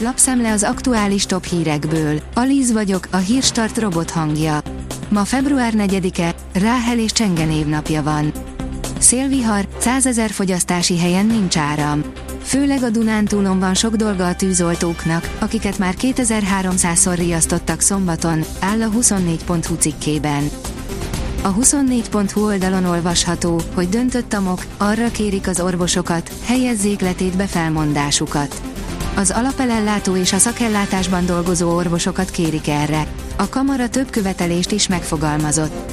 Lapszemle az aktuális top hírekből. Alíz vagyok, a hírstart robot hangja. Ma február 4-e, Ráhel és Csenge névnapja van. Szélvihar, százezer fogyasztási helyen nincs áram. Főleg a Dunántúlon van sok dolga a tűzoltóknak, akiket már 2300-szor riasztottak szombaton, áll a 24.hu cikkében. A 24.hu oldalon olvasható, hogy döntött a MOK, arra kérik az orvosokat, helyezzék letétbe felmondásukat. Az alapelellátó és a szakellátásban dolgozó orvosokat kérik erre. A kamara több követelést is megfogalmazott.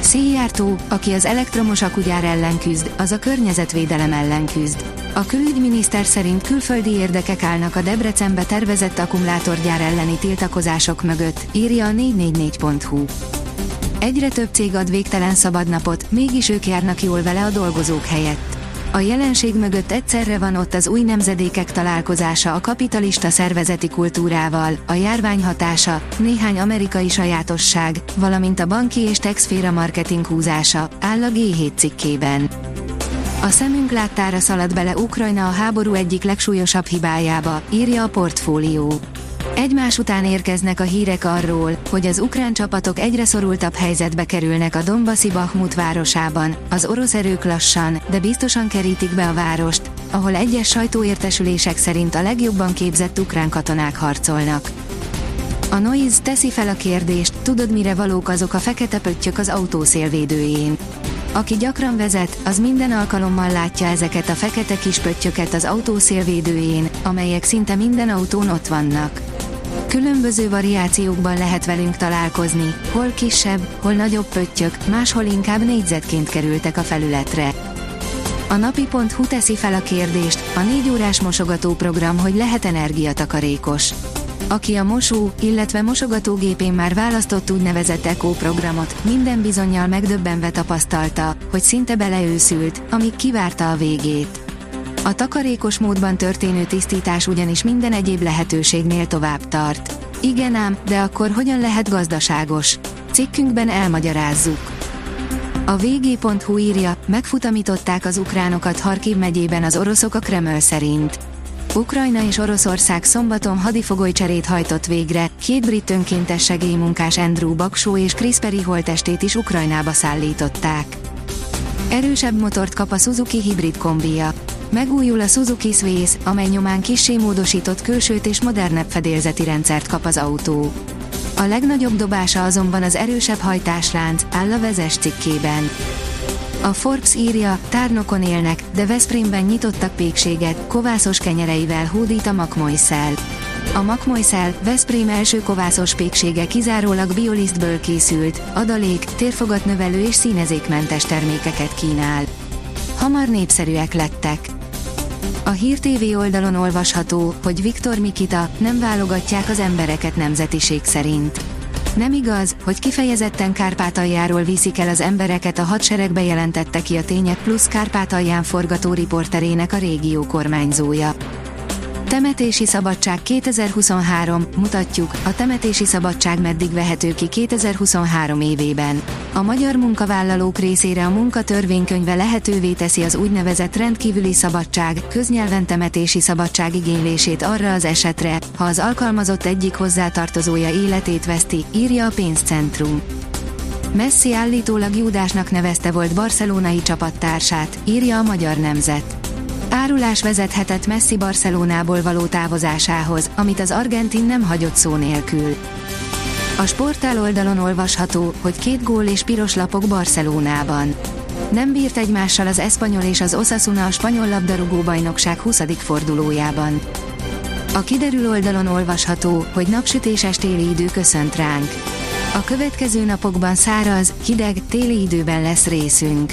Széjjártó, aki az elektromos akugyár ellen küzd, az a környezetvédelem ellen küzd. A külügyminiszter szerint külföldi érdekek állnak a Debrecenbe tervezett akkumulátorgyár elleni tiltakozások mögött, írja a 444.hu. Egyre több cég ad végtelen szabadnapot, mégis ők járnak jól vele a dolgozók helyett. A jelenség mögött egyszerre van ott az új nemzedékek találkozása a kapitalista szervezeti kultúrával, a járvány hatása, néhány amerikai sajátosság, valamint a banki és texféra marketing húzása, áll a G7 cikkében. A szemünk láttára szalad bele Ukrajna a háború egyik legsúlyosabb hibájába, írja a portfólió. Egymás után érkeznek a hírek arról, hogy az ukrán csapatok egyre szorultabb helyzetbe kerülnek a Donbassi Bakhmut városában, az orosz erők lassan, de biztosan kerítik be a várost, ahol egyes sajtóértesülések szerint a legjobban képzett ukrán katonák harcolnak. A Noise teszi fel a kérdést, tudod mire valók azok a fekete pöttyök az autó szélvédőjén. Aki gyakran vezet, az minden alkalommal látja ezeket a fekete kis pöttyöket az autó szélvédőjén, amelyek szinte minden autón ott vannak. Különböző variációkban lehet velünk találkozni, hol kisebb, hol nagyobb pöttyök, máshol inkább négyzetként kerültek a felületre. A napi.hu teszi fel a kérdést, a négy órás mosogató program, hogy lehet energiatakarékos. Aki a mosó, illetve mosogatógépén már választott úgynevezett Eco programot, minden bizonyal megdöbbenve tapasztalta, hogy szinte beleőszült, amíg kivárta a végét. A takarékos módban történő tisztítás ugyanis minden egyéb lehetőségnél tovább tart. Igen ám, de akkor hogyan lehet gazdaságos? Cikkünkben elmagyarázzuk. A vg.hu írja, megfutamították az ukránokat Harkiv megyében az oroszok a Kreml szerint. Ukrajna és Oroszország szombaton hadifogolycserét hajtott végre, két brit önkéntes segélymunkás Andrew Baksó és Chris Perry holtestét is Ukrajnába szállították. Erősebb motort kap a Suzuki hibrid kombija. Megújul a Suzuki Swiss, amely nyomán kissé módosított külsőt és modernebb fedélzeti rendszert kap az autó. A legnagyobb dobása azonban az erősebb hajtáslánc, áll a vezes cikkében. A Forbes írja, tárnokon élnek, de Veszprémben nyitottak pékséget, kovászos kenyereivel hódít a makmojszel. A makmojszel, Veszprém első kovászos péksége kizárólag biolisztből készült, adalék, térfogatnövelő és színezékmentes termékeket kínál. Hamar népszerűek lettek. A Hír TV oldalon olvasható, hogy Viktor Mikita nem válogatják az embereket nemzetiség szerint. Nem igaz, hogy kifejezetten Kárpátaljáról viszik el az embereket a hadseregbe jelentette ki a Tények Plusz Kárpátalján forgató riporterének a régió kormányzója. Temetési szabadság 2023, mutatjuk, a temetési szabadság meddig vehető ki 2023 évében. A magyar munkavállalók részére a munkatörvénykönyve lehetővé teszi az úgynevezett rendkívüli szabadság, köznyelven temetési szabadság igénylését arra az esetre, ha az alkalmazott egyik hozzátartozója életét veszti, írja a pénzcentrum. Messi állítólag Júdásnak nevezte volt barcelonai csapattársát, írja a magyar nemzet. Árulás vezethetett Messi Barcelonából való távozásához, amit az argentin nem hagyott szó nélkül. A sportál oldalon olvasható, hogy két gól és piros lapok Barcelonában. Nem bírt egymással az Espanyol és az Osasuna a spanyol labdarúgó bajnokság 20. fordulójában. A kiderül oldalon olvasható, hogy napsütéses téli idő köszönt ránk. A következő napokban száraz, hideg, téli időben lesz részünk.